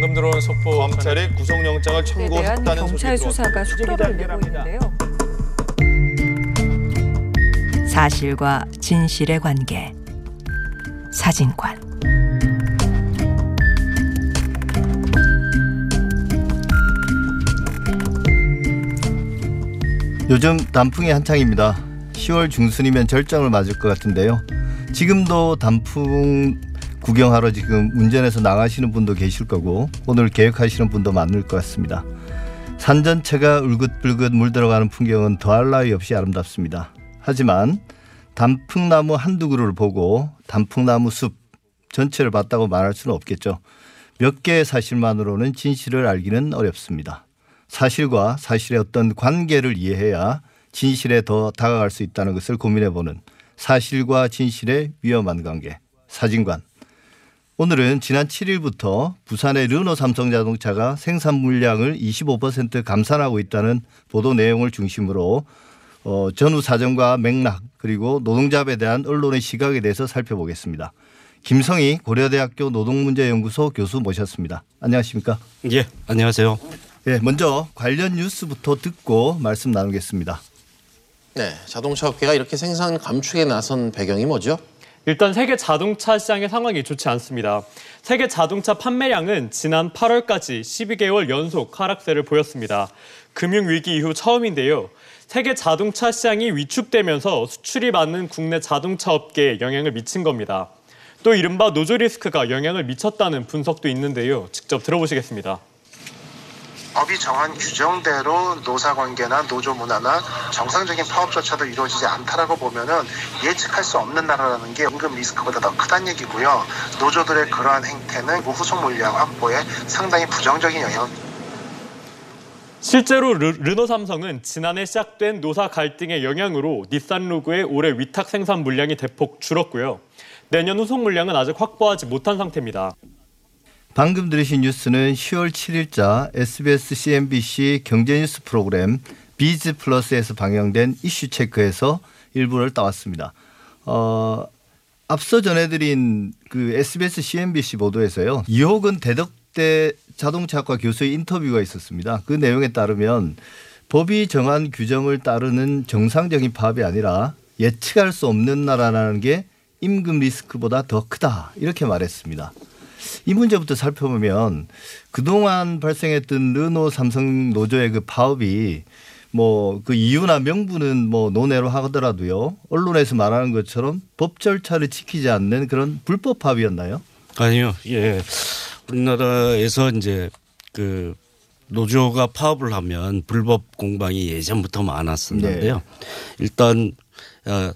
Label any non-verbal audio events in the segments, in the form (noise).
방금 들어온 속보 검찰이 구속영장을 대한 청구했다는 경찰 소식이 수사가 속도를 내고 있는데요. 사실과 진실의 관계 사진관 요즘 단풍이 한창입니다. 10월 중순이면 절정을 맞을 것 같은데요. 지금도 단풍 구경하러 지금 운전해서 나가시는 분도 계실 거고 오늘 계획하시는 분도 많을 것 같습니다. 산 전체가 울긋불긋 물들어가는 풍경은 더할 나위 없이 아름답습니다. 하지만 단풍나무 한두 그루를 보고 단풍나무 숲 전체를 봤다고 말할 수는 없겠죠. 몇 개의 사실만으로는 진실을 알기는 어렵습니다. 사실과 사실의 어떤 관계를 이해해야 진실에 더 다가갈 수 있다는 것을 고민해보는 사실과 진실의 위험한 관계 사진관 오늘은 지난 7일부터 부산의 르노 삼성자동차가 생산 물량을 25% 감산하고 있다는 보도 내용을 중심으로 어, 전후 사정과 맥락 그리고 노동자에 대한 언론의 시각에 대해서 살펴보겠습니다. 김성희 고려대학교 노동문제연구소 교수 모셨습니다. 안녕하십니까? 예, 안녕하세요. 예, 먼저 관련 뉴스부터 듣고 말씀 나누겠습니다. 네, 자동차 업계가 이렇게 생산 감축에 나선 배경이 뭐죠? 일단 세계 자동차 시장의 상황이 좋지 않습니다. 세계 자동차 판매량은 지난 8월까지 12개월 연속 하락세를 보였습니다. 금융위기 이후 처음인데요. 세계 자동차 시장이 위축되면서 수출이 많은 국내 자동차 업계에 영향을 미친 겁니다. 또 이른바 노조 리스크가 영향을 미쳤다는 분석도 있는데요. 직접 들어보시겠습니다. 법이 정한 규정대로 노사 관계나 노조 문화나 정상적인 파업 절차도 이루어지지 않다라고 보면은 예측할 수 없는 나라라는 게 임금 리스크보다 더 크다는 얘기고요. 노조들의 그러한 행태는 후속 물량 확보에 상당히 부정적인 영향. 실제로 르, 르노 삼성은 지난해 시작된 노사 갈등의 영향으로 닛산 로그의 올해 위탁 생산 물량이 대폭 줄었고요. 내년 후속 물량은 아직 확보하지 못한 상태입니다. 방금 들으신 뉴스는 10월 7일자 SBS CNBC 경제뉴스 프로그램 비즈 플러스에서 방영된 이슈 체크에서 일부를 따왔습니다. 어, 앞서 전해드린 그 SBS CNBC 보도에서요. 이호근 대덕대 자동차학과 교수의 인터뷰가 있었습니다. 그 내용에 따르면 법이 정한 규정을 따르는 정상적인 파업이 아니라 예측할 수 없는 나라라는 게 임금 리스크보다 더 크다 이렇게 말했습니다. 이 문제부터 살펴보면 그동안 발생했던 르노 삼성 노조의 그 파업이 뭐 그 이유나 명분은 뭐 논외로 하더라도요 언론에서 말하는 것처럼 법 절차를 지키지 않는 그런 불법 파업이었나요? 아니요, 예. 우리나라에서 이제 그 노조가 파업을 하면 불법 공방이 예전부터 많았었는데요. 네. 일단 어,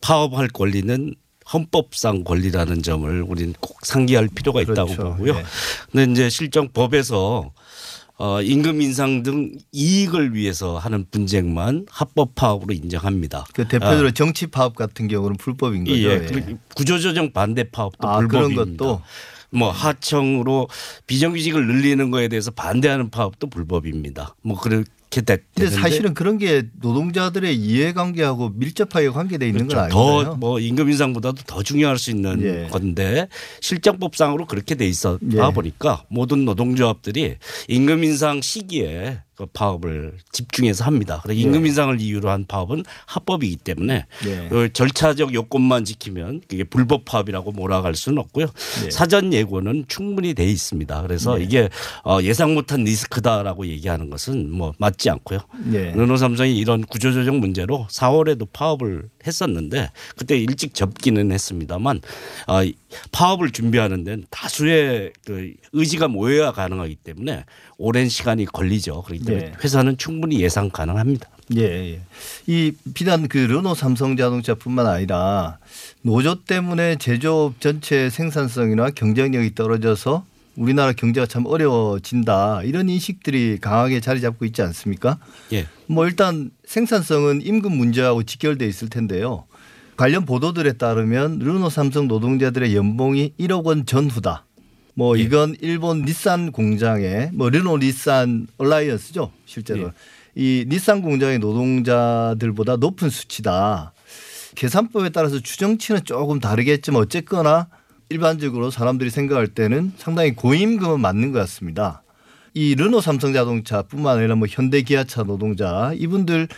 파업할 권리는 헌법상 권리라는 점을 우리는 꼭 상기할 필요가 있다고 그렇죠. 보고요. 네. 근데 이제 실정 법에서 어, 임금 인상 등 이익을 위해서 하는 분쟁만 합법 파업으로 인정합니다. 그 대표적으로 정치 파업 같은 경우는 불법인 거죠. 예, 예. 구조조정 반대 파업도 아, 그런 불법입니다. 것도? 뭐 하청으로 비정규직을 늘리는 거에 대해서 반대하는 파업도 불법입니다. 뭐 그 렇게 됐. 근데 사실은 그런 게 노동자들의 이해관계하고 밀접하게 관계돼 있는 건 아닌가요? 더뭐 임금 인상보다도 더 중요할 수 있는 예. 건데 실정법상으로 그렇게 돼 있어 예. 봐 보니까 모든 노동조합들이 임금 인상 시기에 그 파업을 집중해서 합니다. 그래서 임금 예. 인상을 이유로 한 파업은 합법이기 때문에 예. 그 절차적 요건만 지키면 그게 불법 파업이라고 몰아갈 수는 없고요. 예. 사전 예고는 충분히 돼 있습니다. 그래서 예. 이게 어, 예상 못한 리스크다라고 얘기하는 것은 뭐 맞지 않고요. 예. 르노삼성이 이런 구조조정 문제로 4월에도 파업을 했었는데 그때 일찍 접기는 했습니다만 어, 이 파업을 준비하는 데는 다수의 그 의지가 모여야 가능하기 때문에 오랜 시간이 걸리죠. 그렇기 때문에 예. 회사는 충분히 예상 가능합니다. 예, 예. 이 비단 그 르노 삼성 자동차뿐만 아니라 노조 때문에 제조업 전체 생산성이나 경쟁력이 떨어져서 우리나라 경제가 참 어려워진다 이런 인식들이 강하게 자리 잡고 있지 않습니까? 예. 뭐 일단 생산성은 임금 문제하고 직결돼 있을 텐데요. 관련 보도들에 따르면 르노 삼성 노동자들의 연봉이 1억 원 전후다. 뭐 이건 일본 닛산 공장의 뭐 르노 닛산 얼라이언스죠 실제로 이 닛산 공장의 노동자들보다 높은 수치다. 계산법에 따라서 추정치는 조금 다르겠지만 어쨌거나 일반적으로 사람들이 생각할 때는 상당히 고임금은 맞는 것 같습니다. 이 르노 삼성자동차뿐만 아니라 뭐 현대 기아차 노동자 이분들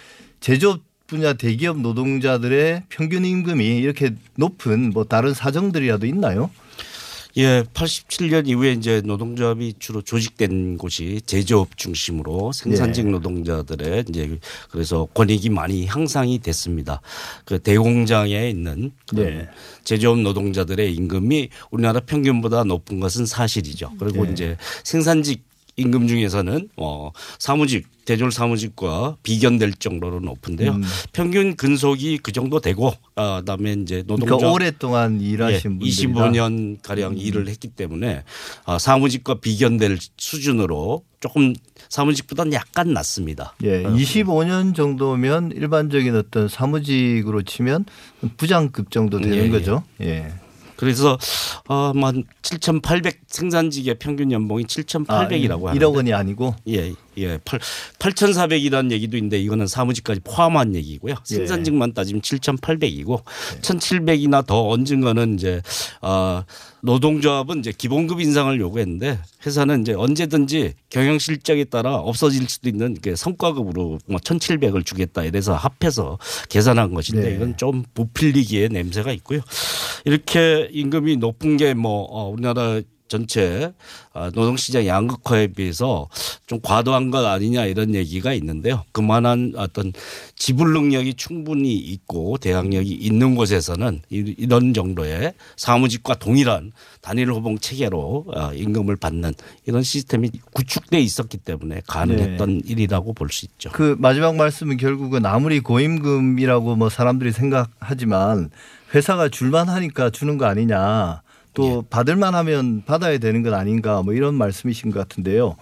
제조업 분야 대기업 노동자들의 평균 임금이 이렇게 높은 뭐 다른 사정들이라도 있나요? 예, 87년 이후에 이제 노동조합이 주로 조직된 곳이 제조업 중심으로 생산직 예. 노동자들의 이제 그래서 권익이 많이 향상이 됐습니다. 그 대공장에 있는 그 예. 제조업 노동자들의 임금이 우리나라 평균보다 높은 것은 사실이죠. 그리고 예. 이제 생산직 임금 중에서는 어 사무직 대졸 사무직과 비견될 정도로 높은데요. 음. 평균 근속이 그 정도 되고 아, 그다음에 이제 노동자 그러니까 오랫동안 일하신 분들이다. 25년 가량 일을 했기 때문에 아, 사무직과 비견될 수준으로 조금 사무직보다는 약간 낮습니다. 예, 어, 25년 정도면 일반적인 어떤 사무직으로 치면 부장급 정도 되는 예, 예. 거죠. 예. 그래서 아만 7,800 생산직의 평균 연봉이 7,800이라고 하는데 1억 원이 아니고 예, 예. 8, 8,400이라는 얘기도 있는데 이거는 사무직까지 포함한 얘기고요. 예. 생산직만 따지면 7,800이고 1,700이나 더 얹은 거는 이제 아 노동조합은 이제 기본급 인상을 요구했는데 회사는 이제 언제든지 경영 실적에 따라 없어질 수도 있는 그 성과급으로 뭐 1,700을 주겠다 이래서 합해서 계산한 것인데 네. 이건 좀 부필리기의 냄새가 있고요. 이렇게 임금이 높은 게 뭐 우리나라 전체 아, 노동시장 양극화에 비해서 좀 과도한 것 아니냐 이런 얘기가 있는데요. 그만한 어떤 지불 능력이 충분히 있고 대항력이 있는 곳에서는 이- 이런 정도의 사무직과 동일한 단일 호봉 체계로 어, 임금을 받는 이런 시스템이 구축돼 있었기 때문에 가능했던 일이라고 볼 수 있죠. 그 마지막 말씀은 결국은 아무리 고임금이라고 뭐 사람들이 생각하지만 회사가 줄만 하니까 주는 거 아니냐. 또 예. 받을만 하면 받아야 되는 건 아닌가 뭐 이런 말씀이신 것 같은데요.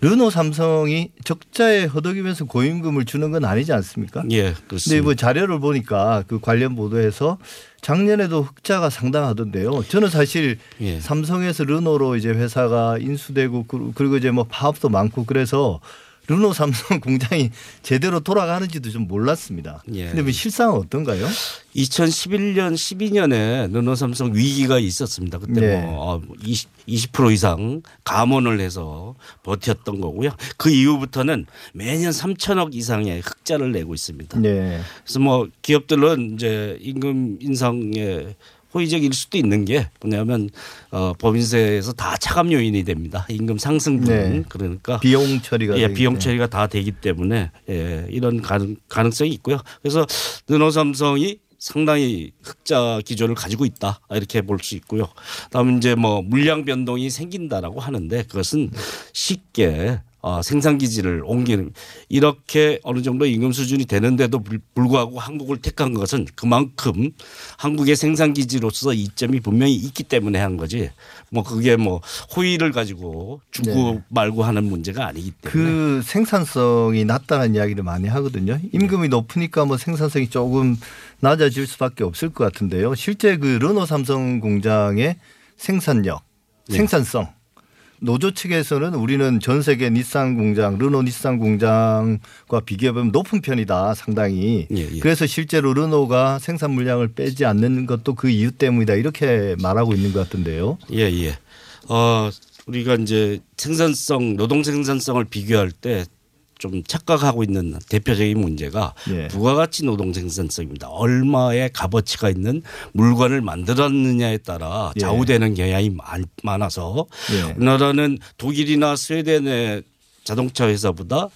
르노 삼성이 적자에 허덕이면서 고임금을 주는 건 아니지 않습니까? 예, 근데 그렇습니다. 뭐 자료를 보니까 그 관련 보도에서 작년에도 흑자가 상당하던데요. 저는 사실 예. 삼성에서 르노로 이제 회사가 인수되고 그- 그리고 이제 뭐 파업도 많고 그래서 르노 삼성 (laughs) 공장이 제대로 돌아가는지도 좀 몰랐습니다. 예. 근데 뭐 실상은 어떤가요? 2011년 12년에 르노 삼성 위기가 있었습니다. 그때 네. 뭐 20, 20% 이상 감원을 해서 버텼던 거고요. 그 이후부터는 매년 3천억 이상의 흑자를 내고 있습니다. 네. 그래서 뭐 기업들은 이제 임금 인상에 호의적일 수도 있는 게 뭐냐면 어 법인세에서 다 차감 요인이 됩니다. 임금 상승 분 네. 그러니까 비용 처리가 예, 비용. 처리가 다 되기 때문에 예, 이런 가능, 가능성이 있고요. 그래서 르노삼성이 상당히 흑자 기조를 가지고 있다 이렇게 볼 수 있고요. 다음 이제 뭐 물량 변동이 생긴다라고 하는데 그것은 쉽게 어, 생산 기지를 옮기는 이렇게 어느 정도 임금 수준이 되는데도 불- 불구하고 한국을 택한 것은 그만큼 한국의 생산 기지로서 이점이 분명히 있기 때문에 한 거지. 뭐 그게 뭐 호의를 가지고 주고 네. 말고 하는 문제가 아니기 때문에. 그 생산성이 낮다는 이야기를 많이 하거든요. 임금이 높으니까 뭐 생산성이 조금 낮아질 수밖에 없을 것 같은데요. 실제 그 르노 삼성 공장의 생산력, 네. 생산성 노조 측에서는 우리는 전 세계 닛산 공장, 르노 닛산 공장과 비교해보면 높은 편이다 상당히. 예, 예. 그래서 실제로 르노가 생산 물량을 빼지 않는 것도 그 이유 때문이다 이렇게 말하고 있는 것 같은데요. 예, 예. 어, 우리가 이제 생산성, 노동 생산성을 비교할 때 좀 착각하고 있는 대표적인 문제가 예. 부가가치 노동 생산성입니다. 얼마의 값어치가 있는 물건을 만들었느냐에 따라 예. 좌우되는 경향이 많, 많아서 예. 우리나라는 독일이나 스웨덴의 자동차 회사보다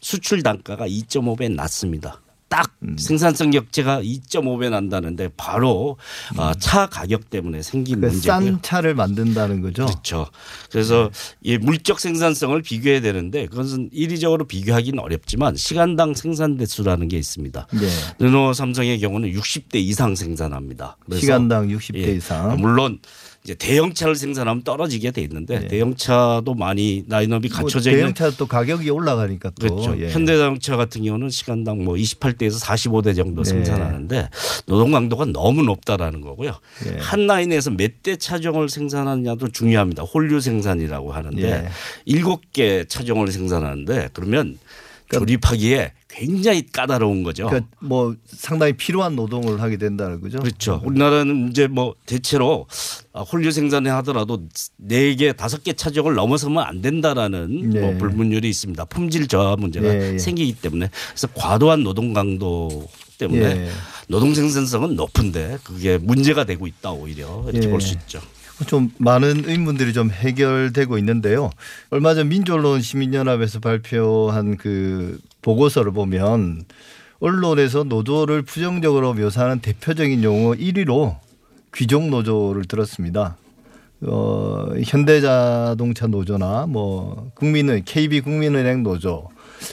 수출 단가가 2.5배 낮습니다. 딱 음. 생산성 격차가 2.5배 난다는데 바로 아, 차 가격 때문에 생긴 그 문제고요. 싼 차를 만든다는 거죠. 그렇죠. 그래서 이 물적 생산성을 비교해야 되는데 그것은 일의적으로 비교하기는 어렵지만 시간당 생산 대수라는 게 있습니다. 네. 르노 삼성의 경우는 60대 이상 생산합니다. 시간당 60대 예. 이상. 물론 이제 대형차를 생산하면 떨어지게 돼 있는데 네. 대형차도 많이 라인업이 뭐 갖춰져 있는 대형차 또 가격이 올라가니까 또 그렇죠. 예. 현대자동차 같은 경우는 시간당 뭐 28대에서 45대 정도 네. 생산하는데 노동 강도가 너무 높다라는 거고요. 예. 한 라인에서 몇 대 차종을 생산하느냐도 중요합니다. 홀류 생산이라고 하는데 예. 일곱 개 차종을 생산하는데 그러면 그러니까 조립하기에 굉장히 까다로운 거죠. 그러니까 뭐 상당히 필요한 노동을 하게 된다는 거죠. 그렇죠. 우리나라는 이제 뭐 대체로 아, 홀류 생산을 하더라도 네 개, 다섯 개 차적을 넘어서면 안 된다라는 네. 뭐 불문율이 있습니다. 품질 저하 문제가 예, 예. 생기기 때문에 그래서 과도한 노동 강도 때문에 예. 노동 생산성은 높은데 그게 문제가 되고 있다 오히려 이렇게 예. 볼수 있죠. 좀 많은 의문들이 좀 해결되고 있는데요. 얼마 전 민주언론 시민연합에서 발표한 그 보고서를 보면 언론에서 노조를 부정적으로 묘사하는 대표적인 용어 1위로 귀족 노조를 들었습니다. 어, 현대자동차 노조나 뭐 국민은 KB 국민은행 노조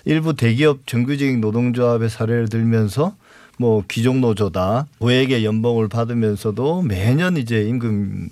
일부 대기업 정규직 노동조합의 사례를 들면서 뭐 귀족 노조다 고액의 연봉을 받으면서도 매년 이제 임금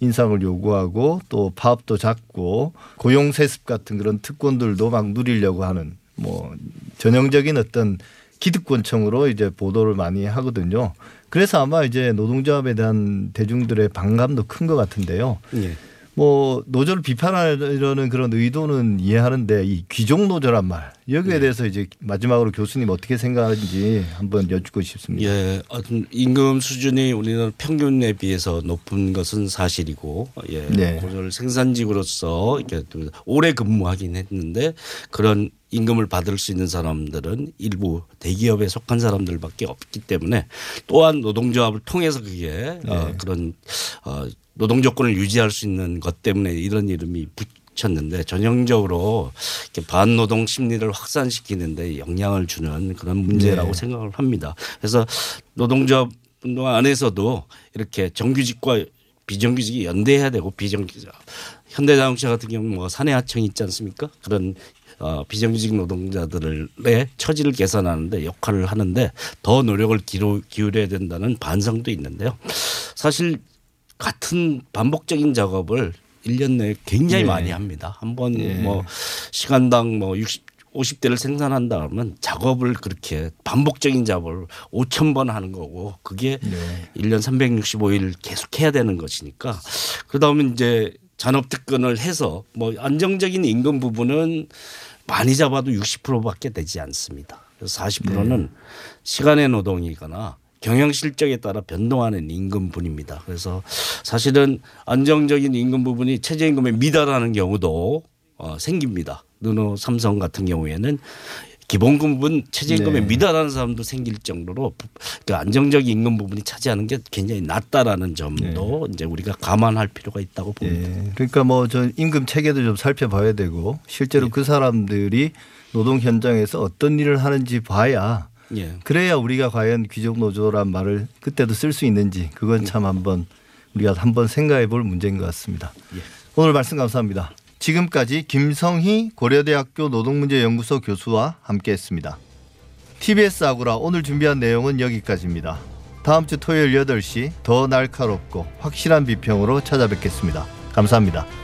인상을 요구하고 또 파업도 작고 고용 세습 같은 그런 특권들도 막 누리려고 하는 뭐 전형적인 어떤 기득권층으로 이제 보도를 많이 하거든요. 그래서 아마 이제 노동조합에 대한 대중들의 반감도 큰 것 같은데요. 예. 뭐 노조를 비판하려는 그런 의도는 이해하는데 이 귀족 노조란 말 여기에 네. 대해서 이제 마지막으로 교수님 어떻게 생각하는지 한번 여쭙고 싶습니다. 예, 임금 수준이 우리나라 평균에 비해서 높은 것은 사실이고, 예, 네. 고졸 생산직으로서 이렇게 또 오래 근무하긴 했는데 그런 임금을 받을 수 있는 사람들은 일부 대기업에 속한 사람들밖에 없기 때문에 또한 노동조합을 통해서 그게 어, 네. 그런 어, 노동 조건을 유지할 수 있는 것 때문에 이런 이름이 붙였는데 전형적으로 이렇게 반노동 심리를 확산시키는데 영향을 주는 그런 문제라고 네. 생각을 합니다. 그래서 노동조합 운동 안에서도 이렇게 정규직과 비정규직이 연대해야 되고 비정규직 현대자동차 같은 경우 뭐 사내하청이 있지 않습니까? 그런 어, 비정규직 노동자들의 처지를 개선하는데 역할을 하는데 더 노력을 기울여야 된다는 반성도 있는데요. 사실 같은 반복적인 작업을 1년 내에 굉장히 예. 많이 합니다. 한번 예. 뭐 시간당 뭐 60, 50대를 생산한다 그러면 작업을 그렇게 반복적인 작업을 5천 번 하는 거고 그게 네. 1년 365일 계속 해야 되는 것이니까 그러다 보면 이제 잔업 특근을 해서 뭐 안정적인 임금 부분은 많이 잡아도 60%밖에 되지 않습니다. 그래서 40%는 시간의 노동이거나 경영 실적에 따라 변동하는 임금분입니다. 그래서 사실은 안정적인 임금 부분이 최저임금에 미달하는 경우도 어, 생깁니다. 르노 삼성 같은 경우에는 기본금 부분 최저임금에 네. 미달하는 사람도 생길 정도로 그 안정적인 임금 부분이 차지하는 게 굉장히 낮다라는 점도 이제 우리가 감안할 필요가 있다고 봅니다. 예. 그러니까 뭐 전 임금 체계도 좀 살펴봐야 되고 실제로 예. 그 사람들이 노동 현장에서 어떤 일을 하는지 봐야 예. 그래야 우리가 과연 귀족 노조란 말을 그때도 쓸 수 있는지 그건 참 한번 우리가 한번 생각해 볼 문제인 것 같습니다. 오늘 말씀 감사합니다. 지금까지 김성희 고려대학교 노동문제연구소 교수와 함께했습니다. TBS 아고라 오늘 준비한 내용은 여기까지입니다. 다음 주 토요일 8시 더 날카롭고 확실한 비평으로 찾아뵙겠습니다. 감사합니다.